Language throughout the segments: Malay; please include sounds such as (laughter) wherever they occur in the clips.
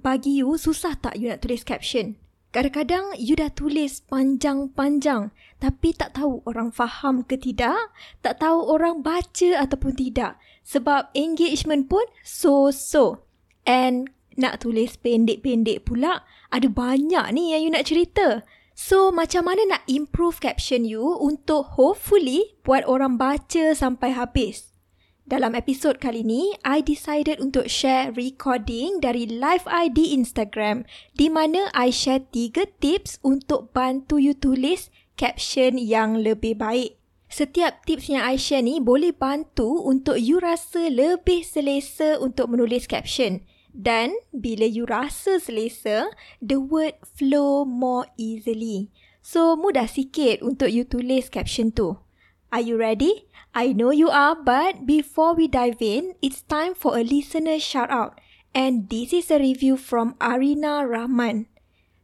bagi you susah tak you nak tulis caption? Kadang-kadang you dah tulis panjang-panjang tapi tak tahu orang faham ke tidak, tak tahu orang baca ataupun tidak. Sebab engagement pun so-so. And nak tulis pendek-pendek pula, ada banyak ni yang you nak cerita. So, macam mana nak improve caption you untuk hopefully buat orang baca sampai habis? Dalam episod kali ni, I decided untuk share recording dari live I di Instagram di mana I share tiga tips untuk bantu you tulis caption yang lebih baik. Setiap tips yang I share ni boleh bantu untuk you rasa lebih selesa untuk menulis caption. Dan bila you rasa selesa, the word flow more easily. So, mudah sikit untuk you tulis caption tu. Are you ready? I know you are, but before we dive in, it's time for a listener shout out. And this is a review from Arina Rahman.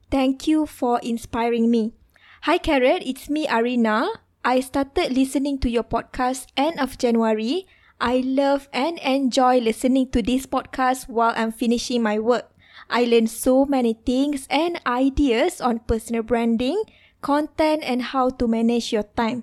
Thank you for inspiring me. Hi Carrot, it's me Arina. I started listening to your podcast end of January. I love and enjoy listening to this podcast while I'm finishing my work. I learned so many things and ideas on personal branding, content and how to manage your time.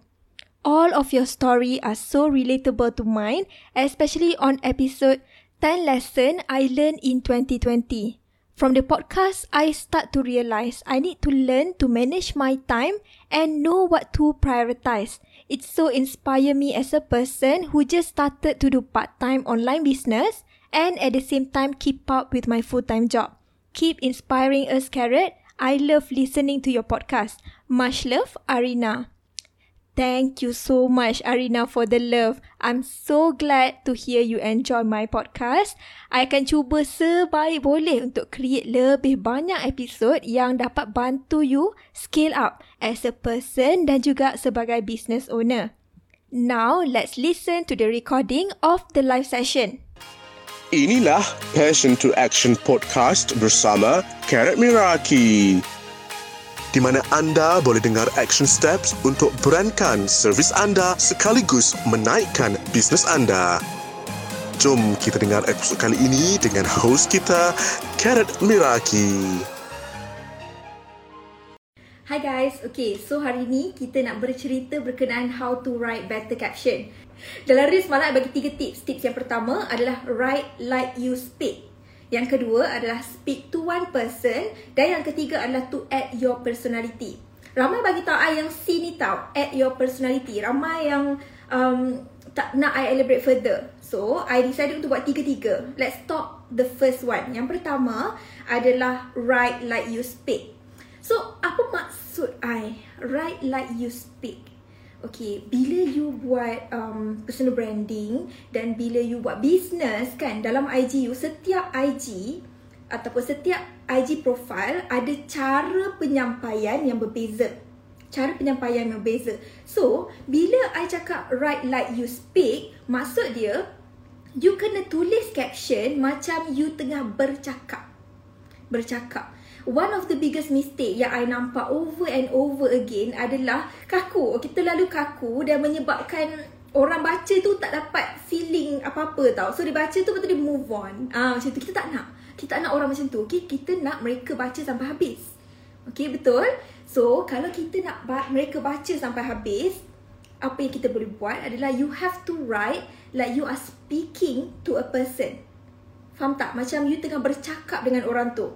All of your story are so relatable to mine, especially on episode 10 lesson I learned in 2020. From the podcast, I start to realize I need to learn to manage my time and know what to prioritize. It so inspire me as a person who just started to do part-time online business and at the same time keep up with my full-time job. Keep inspiring us, Carrot. I love listening to your podcast. Much love, Arina. Thank you so much Arina for the love. I'm so glad to hear you enjoy my podcast. I akan cuba sebaik boleh untuk create lebih banyak episod yang dapat bantu you scale up as a person dan juga sebagai business owner. Now, let's listen to the recording of the live session. Inilah Passion to Action Podcast bersama Carrot Miraki di mana anda boleh dengar action steps untuk brandkan servis anda sekaligus menaikkan bisnes anda. Jom kita dengar episod kali ini dengan host kita, Carrot Miraki. Hi guys, okay, so hari ni kita nak bercerita berkenaan how to write better caption. Dalam reel semalam, bagi tiga tips. Tips yang pertama adalah write like you speak. Yang kedua adalah speak to one person dan yang ketiga adalah to add your personality. Ramai bagi tahu I yang C ni tahu add your personality. Ramai yang um, tak nak I elaborate further. So, I decided untuk buat tiga-tiga. Let's talk the first one. Yang pertama adalah write like you speak. So, apa maksud I? Write like you speak. Okay, bila you buat um, personal branding dan bila you buat business kan dalam IG you, setiap IG ataupun setiap IG profile ada cara penyampaian yang berbeza. Cara penyampaian yang berbeza. So, bila I cakap write like you speak, maksud dia you kena tulis caption macam you tengah bercakap. Bercakap one of the biggest mistake yang I nampak over and over again adalah kaku. Kita lalu kaku dan menyebabkan orang baca tu tak dapat feeling apa-apa tau. So dia baca tu betul dia move on. Ah macam tu kita tak nak. Kita tak nak orang macam tu. Okay, kita nak mereka baca sampai habis. Okay, betul? So, kalau kita nak ba- mereka baca sampai habis, apa yang kita boleh buat adalah you have to write like you are speaking to a person. Faham tak? Macam you tengah bercakap dengan orang tu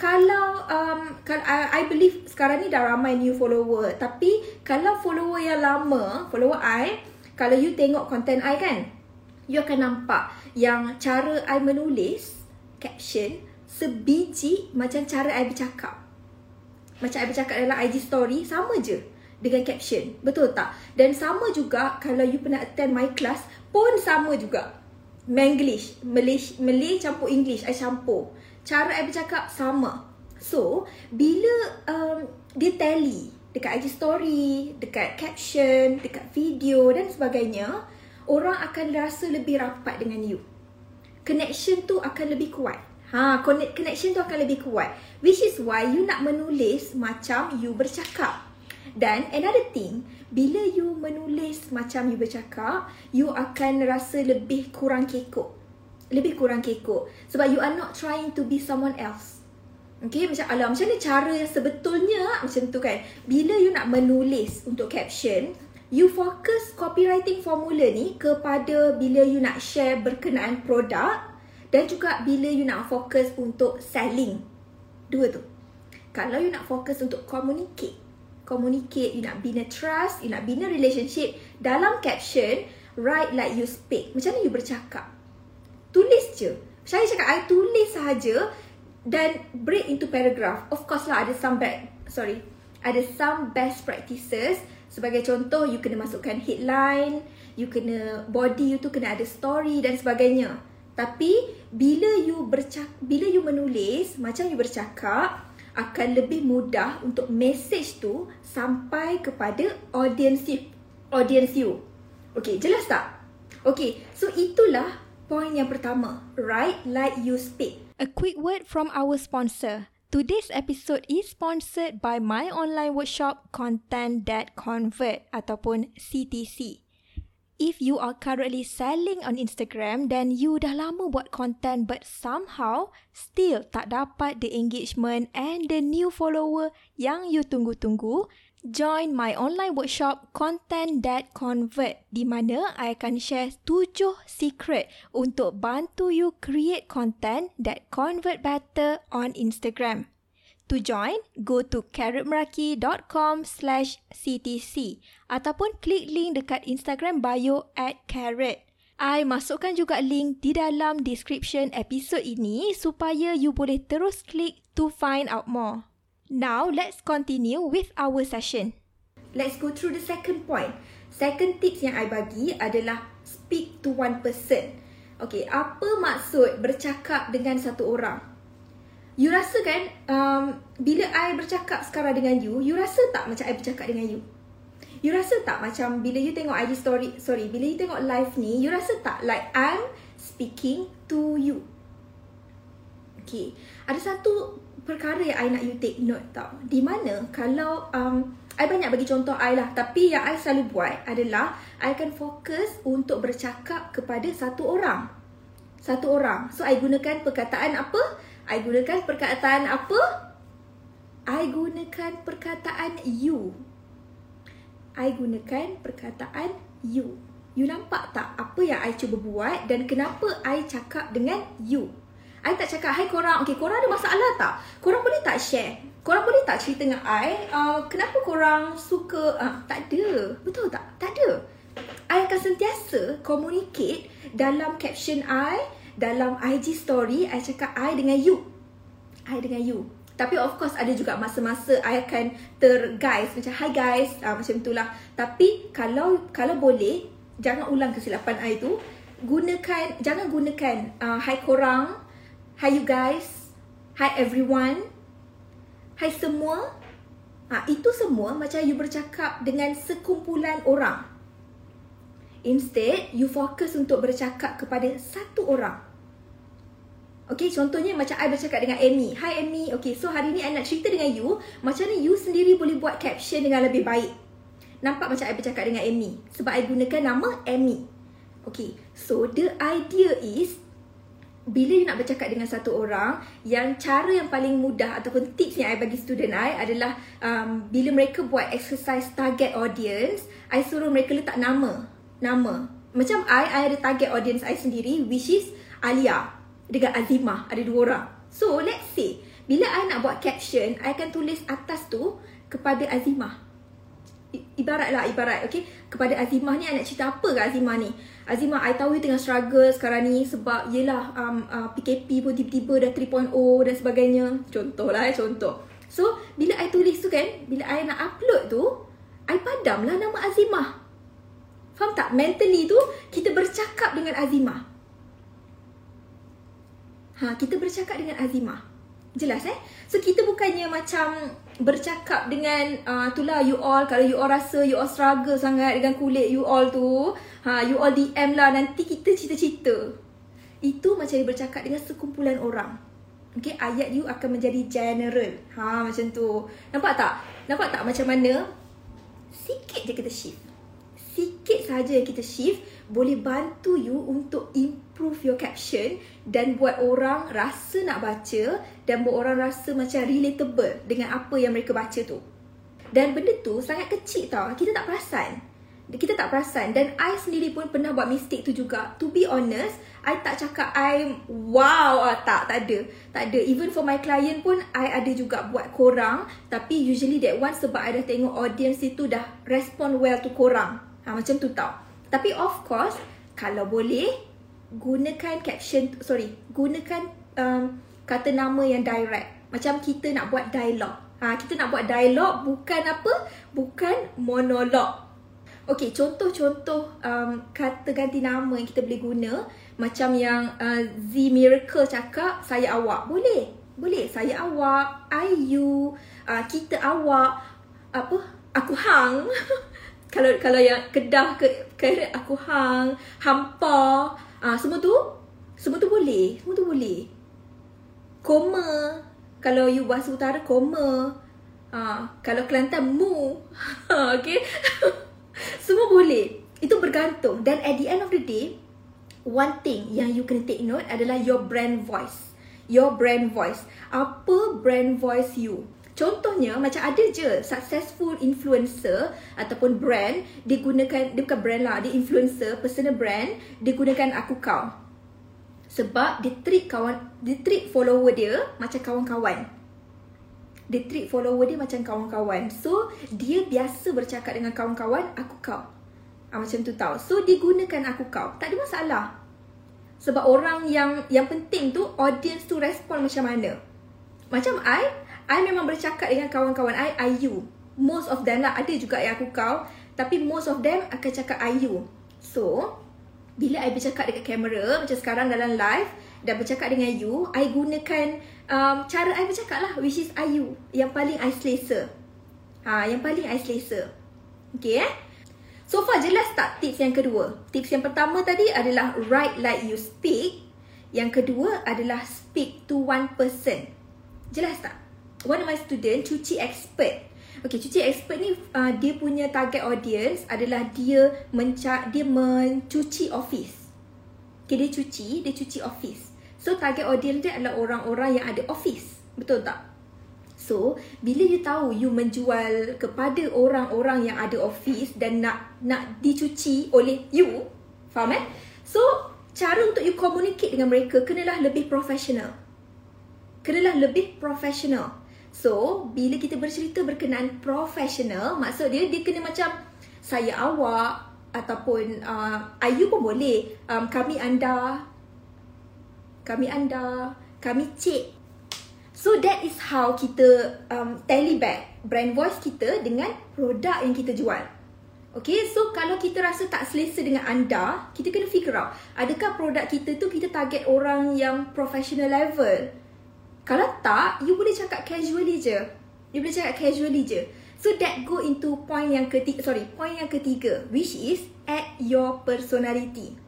kalau um, I, I believe sekarang ni dah ramai new follower. Tapi kalau follower yang lama follower I kalau you tengok content I kan you akan nampak yang cara I menulis caption sebiji macam cara I bercakap. Macam I bercakap dalam IG story sama je dengan caption. Betul tak? Dan sama juga kalau you pernah attend my class pun sama juga Manglish Malay, Malay campur English I campur cara I bercakap sama. So, bila um, dia tally dekat IG story, dekat caption, dekat video dan sebagainya, orang akan rasa lebih rapat dengan you. Connection tu akan lebih kuat. Ha, connection tu akan lebih kuat. Which is why you nak menulis macam you bercakap. Dan another thing, bila you menulis macam you bercakap, you akan rasa lebih kurang kekok lebih kurang kekok sebab you are not trying to be someone else Okay, macam alam macam ni cara yang sebetulnya macam tu kan. Bila you nak menulis untuk caption, you fokus copywriting formula ni kepada bila you nak share berkenaan produk dan juga bila you nak fokus untuk selling. Dua tu. Kalau you nak fokus untuk communicate, communicate, you nak bina trust, you nak bina relationship dalam caption, write like you speak. Macam mana you bercakap? Tulis je. Saya cakap, I tulis sahaja dan break into paragraph. Of course lah ada some bad, sorry, ada some best practices. Sebagai contoh, you kena masukkan headline, you kena body you tu kena ada story dan sebagainya. Tapi bila you bercak bila you menulis macam you bercakap akan lebih mudah untuk message tu sampai kepada audience. Audience you. Okay, jelas tak? Okay, so itulah point yang pertama. Write like you speak. A quick word from our sponsor. Today's episode is sponsored by my online workshop Content That Convert ataupun CTC. If you are currently selling on Instagram then you dah lama buat content but somehow still tak dapat the engagement and the new follower yang you tunggu-tunggu, Join my online workshop Content That Convert di mana I akan share 7 secret untuk bantu you create content that convert better on Instagram. To join, go to carrotmeraki.com slash ctc ataupun klik link dekat Instagram bio at carrot. I masukkan juga link di dalam description episod ini supaya you boleh terus klik to find out more. Now, let's continue with our session. Let's go through the second point. Second tips yang I bagi adalah speak to one person. Okay, apa maksud bercakap dengan satu orang? You rasa kan, um, bila I bercakap sekarang dengan you, you rasa tak macam I bercakap dengan you? You rasa tak macam bila you tengok IG story, sorry, bila you tengok live ni, you rasa tak like I'm speaking to you? Okay, ada satu perkara yang I nak you take note tau. Di mana kalau um, I banyak bagi contoh I lah. Tapi yang I selalu buat adalah I akan fokus untuk bercakap kepada satu orang. Satu orang. So I gunakan perkataan apa? I gunakan perkataan apa? I gunakan perkataan you. I gunakan perkataan you. You nampak tak apa yang I cuba buat dan kenapa I cakap dengan you? I tak cakap, hai korang, okay korang ada masalah tak? Korang boleh tak share? Korang boleh tak cerita dengan I? Uh, kenapa korang suka? Uh, tak ada. Betul tak? Tak ada. I akan sentiasa communicate dalam caption I, dalam IG story, I cakap I dengan you. I dengan you. Tapi of course ada juga masa-masa I akan terguys macam hi guys uh, macam itulah. Tapi kalau kalau boleh jangan ulang kesilapan I tu. Gunakan jangan gunakan uh, hi korang Hi you guys. Hi everyone. Hi semua. Ha, itu semua macam you bercakap dengan sekumpulan orang. Instead, you fokus untuk bercakap kepada satu orang. Okay, contohnya macam I bercakap dengan Amy. Hi Amy. Okay, so hari ni I nak cerita dengan you. Macam ni you sendiri boleh buat caption dengan lebih baik. Nampak macam I bercakap dengan Amy. Sebab I gunakan nama Amy. Okay, so the idea is bila you nak bercakap dengan satu orang yang cara yang paling mudah ataupun tips yang I bagi student I adalah um, bila mereka buat exercise target audience I suruh mereka letak nama nama. Macam I I ada target audience I sendiri which is Alia dengan Azimah. Ada dua orang. So let's say bila I nak buat caption I akan tulis atas tu kepada Azimah. Ibarat lah ibarat okay? Kepada Azimah ni I nak cerita apa ke Azimah ni? Azimah I tahu you tengah struggle sekarang ni sebab yelah um, uh, PKP pun tiba-tiba dah 3.0 dan sebagainya. Contoh lah eh contoh. So bila I tulis tu kan bila I nak upload tu I padam lah nama Azimah faham tak mentally tu kita bercakap dengan Azimah ha kita bercakap dengan Azimah jelas eh so kita bukannya macam bercakap dengan uh, itulah you all kalau you all rasa you all struggle sangat dengan kulit you all tu ha you all DM lah nanti kita cerita-cerita itu macam dia bercakap dengan sekumpulan orang Okay, ayat you akan menjadi general. Ha, macam tu. Nampak tak? Nampak tak macam mana? Sikit je kita shift. Sikit saja kita shift boleh bantu you untuk improve your caption dan buat orang rasa nak baca dan buat orang rasa macam relatable dengan apa yang mereka baca tu. Dan benda tu sangat kecil tau. Kita tak perasan. Kita tak perasan. Dan I sendiri pun pernah buat mistake tu juga. To be honest, I tak cakap I wow. Ah, tak, tak ada. Tak ada. Even for my client pun, I ada juga buat korang. Tapi usually that one sebab I dah tengok audience itu dah respond well to korang. Ha, macam tu tau. Tapi of course, kalau boleh, gunakan caption, sorry, gunakan um, kata nama yang direct. Macam kita nak buat dialog. Ha, kita nak buat dialog bukan apa? Bukan monolog. Okey, contoh-contoh um, kata ganti nama yang kita boleh guna. Macam yang uh, Z Miracle cakap, saya awak. Boleh. Boleh. Saya awak, I you, uh, kita awak, apa? Aku hang. (laughs) kalau kalau yang kedah ke ke aku hang, hampa, uh, semua tu semua tu boleh. Semua tu boleh. Koma, kalau you bahasa utara koma. Ha, kalau Kelantan mu. Ha, (laughs) okay. (laughs) Semua boleh. Itu bergantung. Dan at the end of the day, one thing yang you kena take note adalah your brand voice. Your brand voice. Apa brand voice you? Contohnya macam ada je successful influencer ataupun brand digunakan dia bukan brand lah dia influencer personal brand digunakan aku kau sebab dia treat kawan dia treat follower dia macam kawan-kawan. Dia treat follower dia macam kawan-kawan. So, dia biasa bercakap dengan kawan-kawan aku kau. Ha, macam tu tau. So, dia gunakan aku kau. Tak ada masalah. Sebab orang yang yang penting tu audience tu respon macam mana. Macam I, I memang bercakap dengan kawan-kawan I, I you. Most of them lah ada juga yang aku kau, tapi most of them akan cakap I you. So, bila I bercakap dekat kamera macam sekarang dalam live dan bercakap dengan you, I gunakan um, cara I bercakap lah which is I you yang paling I selesa. Ha, yang paling I selesa. Okay eh? So far jelas tak tips yang kedua? Tips yang pertama tadi adalah write like you speak. Yang kedua adalah speak to one person. Jelas tak? One of my student, Cuci Expert. Okay, cuci expert ni uh, dia punya target audience adalah dia menca dia mencuci office. Okay, dia cuci, dia cuci office. So target audience dia adalah orang-orang yang ada office. Betul tak? So, bila you tahu you menjual kepada orang-orang yang ada office dan nak nak dicuci oleh you, faham eh? So, cara untuk you communicate dengan mereka kenalah lebih professional. Kenalah lebih professional. So, bila kita bercerita berkenaan profesional, maksud dia dia kena macam saya awak ataupun uh, Ayu pun boleh. Um, kami anda, kami anda, kami cik. So that is how kita um, tally back brand voice kita dengan produk yang kita jual. Okay, so kalau kita rasa tak selesa dengan anda, kita kena figure out adakah produk kita tu kita target orang yang professional level kalau tak, you boleh cakap casually je. You boleh cakap casually je. So that go into point yang ketiga, sorry, point yang ketiga, which is add your personality.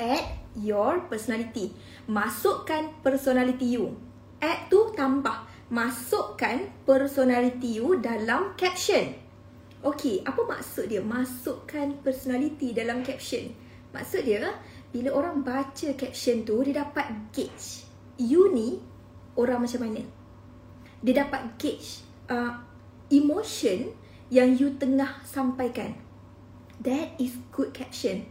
Add your personality. Masukkan personality you. Add tu tambah. Masukkan personality you dalam caption. Okay, apa maksud dia masukkan personality dalam caption? Maksud dia, bila orang baca caption tu, dia dapat gauge. You ni orang macam mana. Dia dapat gauge uh, emotion yang you tengah sampaikan. That is good caption.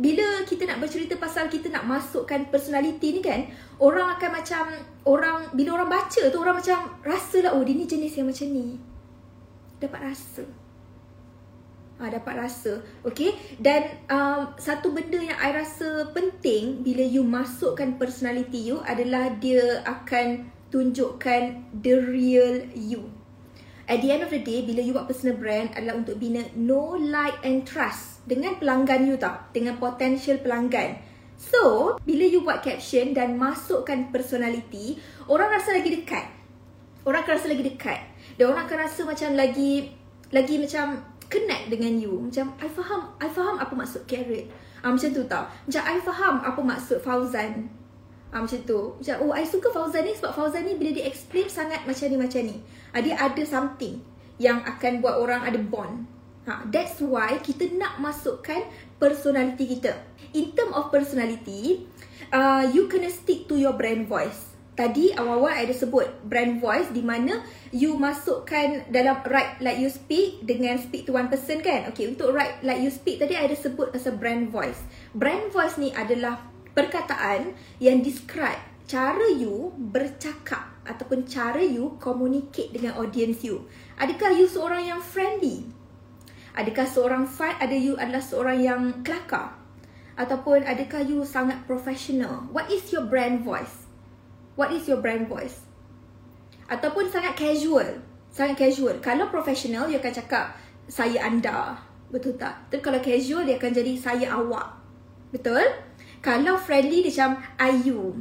Bila kita nak bercerita pasal kita nak masukkan personality ni kan, orang akan macam orang bila orang baca tu orang macam rasa lah oh dia ni jenis yang macam ni. Dapat rasa. Ha, dapat rasa. Okay. Dan um, satu benda yang I rasa penting bila you masukkan personality you adalah dia akan tunjukkan the real you. At the end of the day, bila you buat personal brand adalah untuk bina know, like and trust dengan pelanggan you tau. Dengan potential pelanggan. So, bila you buat caption dan masukkan personality, orang rasa lagi dekat. Orang akan rasa lagi dekat. Dan orang akan rasa macam lagi lagi macam connect dengan you. Macam I faham I faham apa maksud carrot. Ah, macam tu tau. Macam I faham apa maksud Fauzan. Ah, macam tu. Macam oh I suka Fauzan ni sebab Fauzan ni bila dia explain sangat macam ni macam ni. Ah, dia ada something yang akan buat orang ada bond. Ha, that's why kita nak masukkan personality kita. In term of personality, uh, you kena stick to your brand voice. Tadi awal-awal ada sebut brand voice di mana you masukkan dalam write like you speak dengan speak to one person kan. Okay, untuk write like you speak tadi ada sebut pasal brand voice. Brand voice ni adalah perkataan yang describe cara you bercakap ataupun cara you communicate dengan audience you. Adakah you seorang yang friendly? Adakah seorang fun? Ada you adalah seorang yang kelakar? Ataupun adakah you sangat professional? What is your brand voice? What is your brand voice? Ataupun sangat casual. Sangat casual. Kalau professional, dia akan cakap saya anda. Betul tak? Tapi kalau casual, dia akan jadi saya awak. Betul? Kalau friendly, dia macam I you.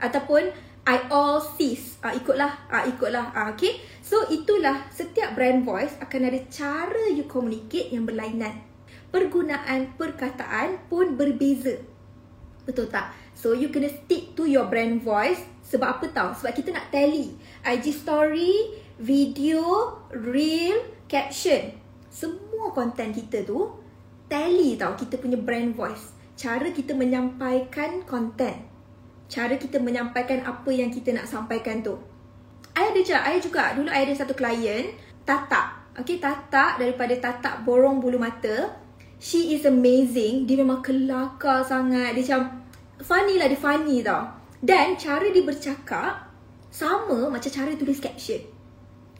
Ataupun I all sis. Ah, ikutlah. Ah, ikutlah. Ah, okay? So, itulah setiap brand voice akan ada cara you communicate yang berlainan. Pergunaan perkataan pun berbeza. Betul tak? So you kena stick to your brand voice sebab apa tau? Sebab kita nak tally IG story, video, reel, caption. Semua konten kita tu tally tau kita punya brand voice. Cara kita menyampaikan konten. Cara kita menyampaikan apa yang kita nak sampaikan tu. I ada je, I juga. Dulu I ada satu klien, Tata. Okay, Tata daripada Tata Borong Bulu Mata. She is amazing. Dia memang kelakar sangat. Dia macam funny lah dia funny tau. Dan cara dia bercakap sama macam cara tulis caption.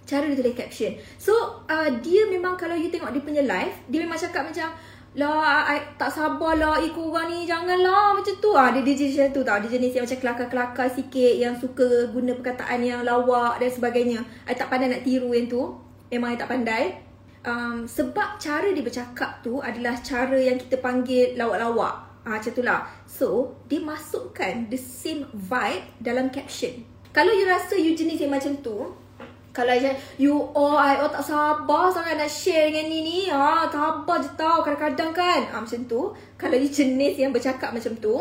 Cara dia tulis caption. So uh, dia memang kalau you tengok dia punya live, dia memang cakap macam lah I, tak sabar lah ikut orang ni janganlah macam tu ah dia dia jenis macam tu tau dia jenis yang macam kelakar-kelakar sikit yang suka guna perkataan yang lawak dan sebagainya I tak pandai nak tiru yang tu memang I tak pandai um, sebab cara dia bercakap tu adalah cara yang kita panggil lawak-lawak Ah macam itulah. So, dia masukkan the same vibe dalam caption. Kalau you rasa you jenis yang macam tu, kalau macam you oh I oh tak sabar sangat nak share dengan ni ni. Ah, sabar je tau kadang-kadang kan. Ah macam tu. Kalau you jenis yang bercakap macam tu,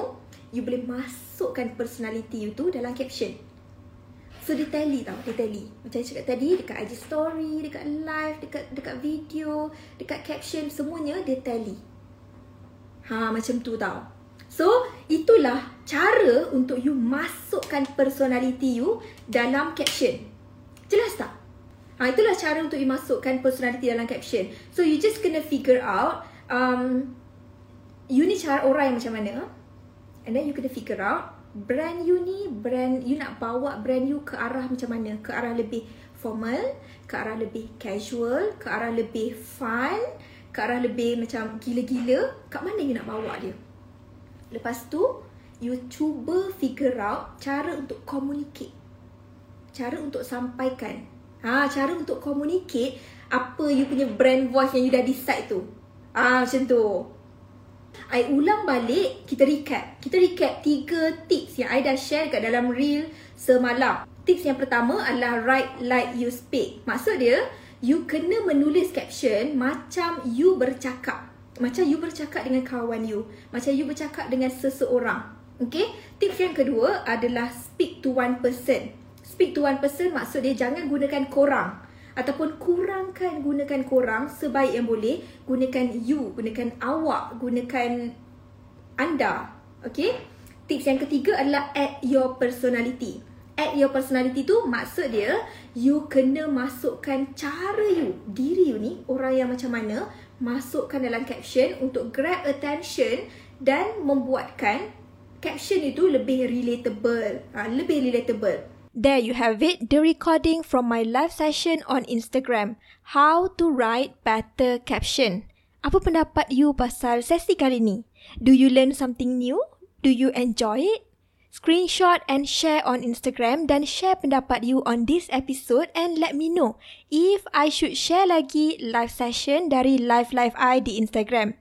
you boleh masukkan personality you tu dalam caption. So dia tally tau, dia tally. Macam saya cakap tadi, dekat IG story, dekat live, dekat dekat video, dekat caption, semuanya dia tally. Ha macam tu tau. So, itulah cara untuk you masukkan personality you dalam caption. Jelas tak? Ha itulah cara untuk you masukkan personality dalam caption. So, you just kena figure out um you ni cara orang yang macam mana. And then you kena figure out brand you ni, brand you nak bawa brand you ke arah macam mana? Ke arah lebih formal, ke arah lebih casual, ke arah lebih fun, ke arah lebih macam gila-gila, kat mana you nak bawa dia? Lepas tu, you cuba figure out cara untuk communicate. Cara untuk sampaikan. Ha, cara untuk communicate apa you punya brand voice yang you dah decide tu. Ah ha, macam tu. I ulang balik, kita recap. Kita recap tiga tips yang I dah share kat dalam reel semalam. Tips yang pertama adalah write like you speak. Maksud dia, you kena menulis caption macam you bercakap. Macam you bercakap dengan kawan you. Macam you bercakap dengan seseorang. Okay? Tips yang kedua adalah speak to one person. Speak to one person maksud dia jangan gunakan korang. Ataupun kurangkan gunakan korang sebaik yang boleh. Gunakan you, gunakan awak, gunakan anda. Okay? Tips yang ketiga adalah add your personality add your personality tu maksud dia you kena masukkan cara you diri you ni orang yang macam mana masukkan dalam caption untuk grab attention dan membuatkan caption itu lebih relatable ha, lebih relatable There you have it, the recording from my live session on Instagram. How to write better caption. Apa pendapat you pasal sesi kali ni? Do you learn something new? Do you enjoy it? Screenshot and share on Instagram dan share pendapat you on this episode and let me know if I should share lagi live session dari live live I di Instagram.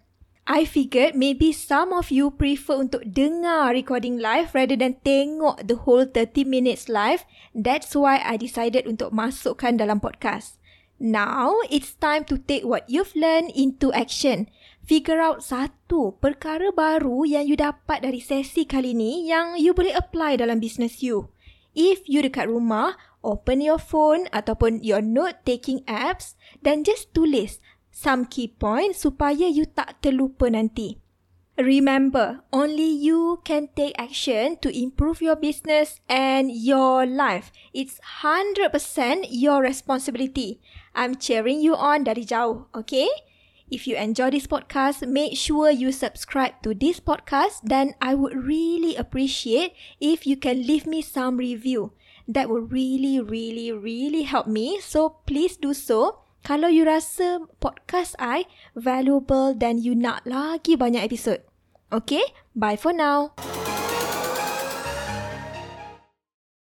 I figured maybe some of you prefer untuk dengar recording live rather than tengok the whole 30 minutes live. That's why I decided untuk masukkan dalam podcast. Now, it's time to take what you've learned into action figure out satu perkara baru yang you dapat dari sesi kali ni yang you boleh apply dalam business you. If you dekat rumah, open your phone ataupun your note-taking apps dan just tulis some key points supaya you tak terlupa nanti. Remember, only you can take action to improve your business and your life. It's 100% your responsibility. I'm cheering you on dari jauh, okay? If you enjoy this podcast, make sure you subscribe to this podcast dan I would really appreciate if you can leave me some review. That would really, really, really help me. So please do so. Kalau you rasa podcast I valuable dan you nak lagi banyak episod. Okay, bye for now.